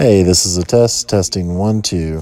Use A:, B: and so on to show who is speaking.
A: Hey, this is a test, testing one, two.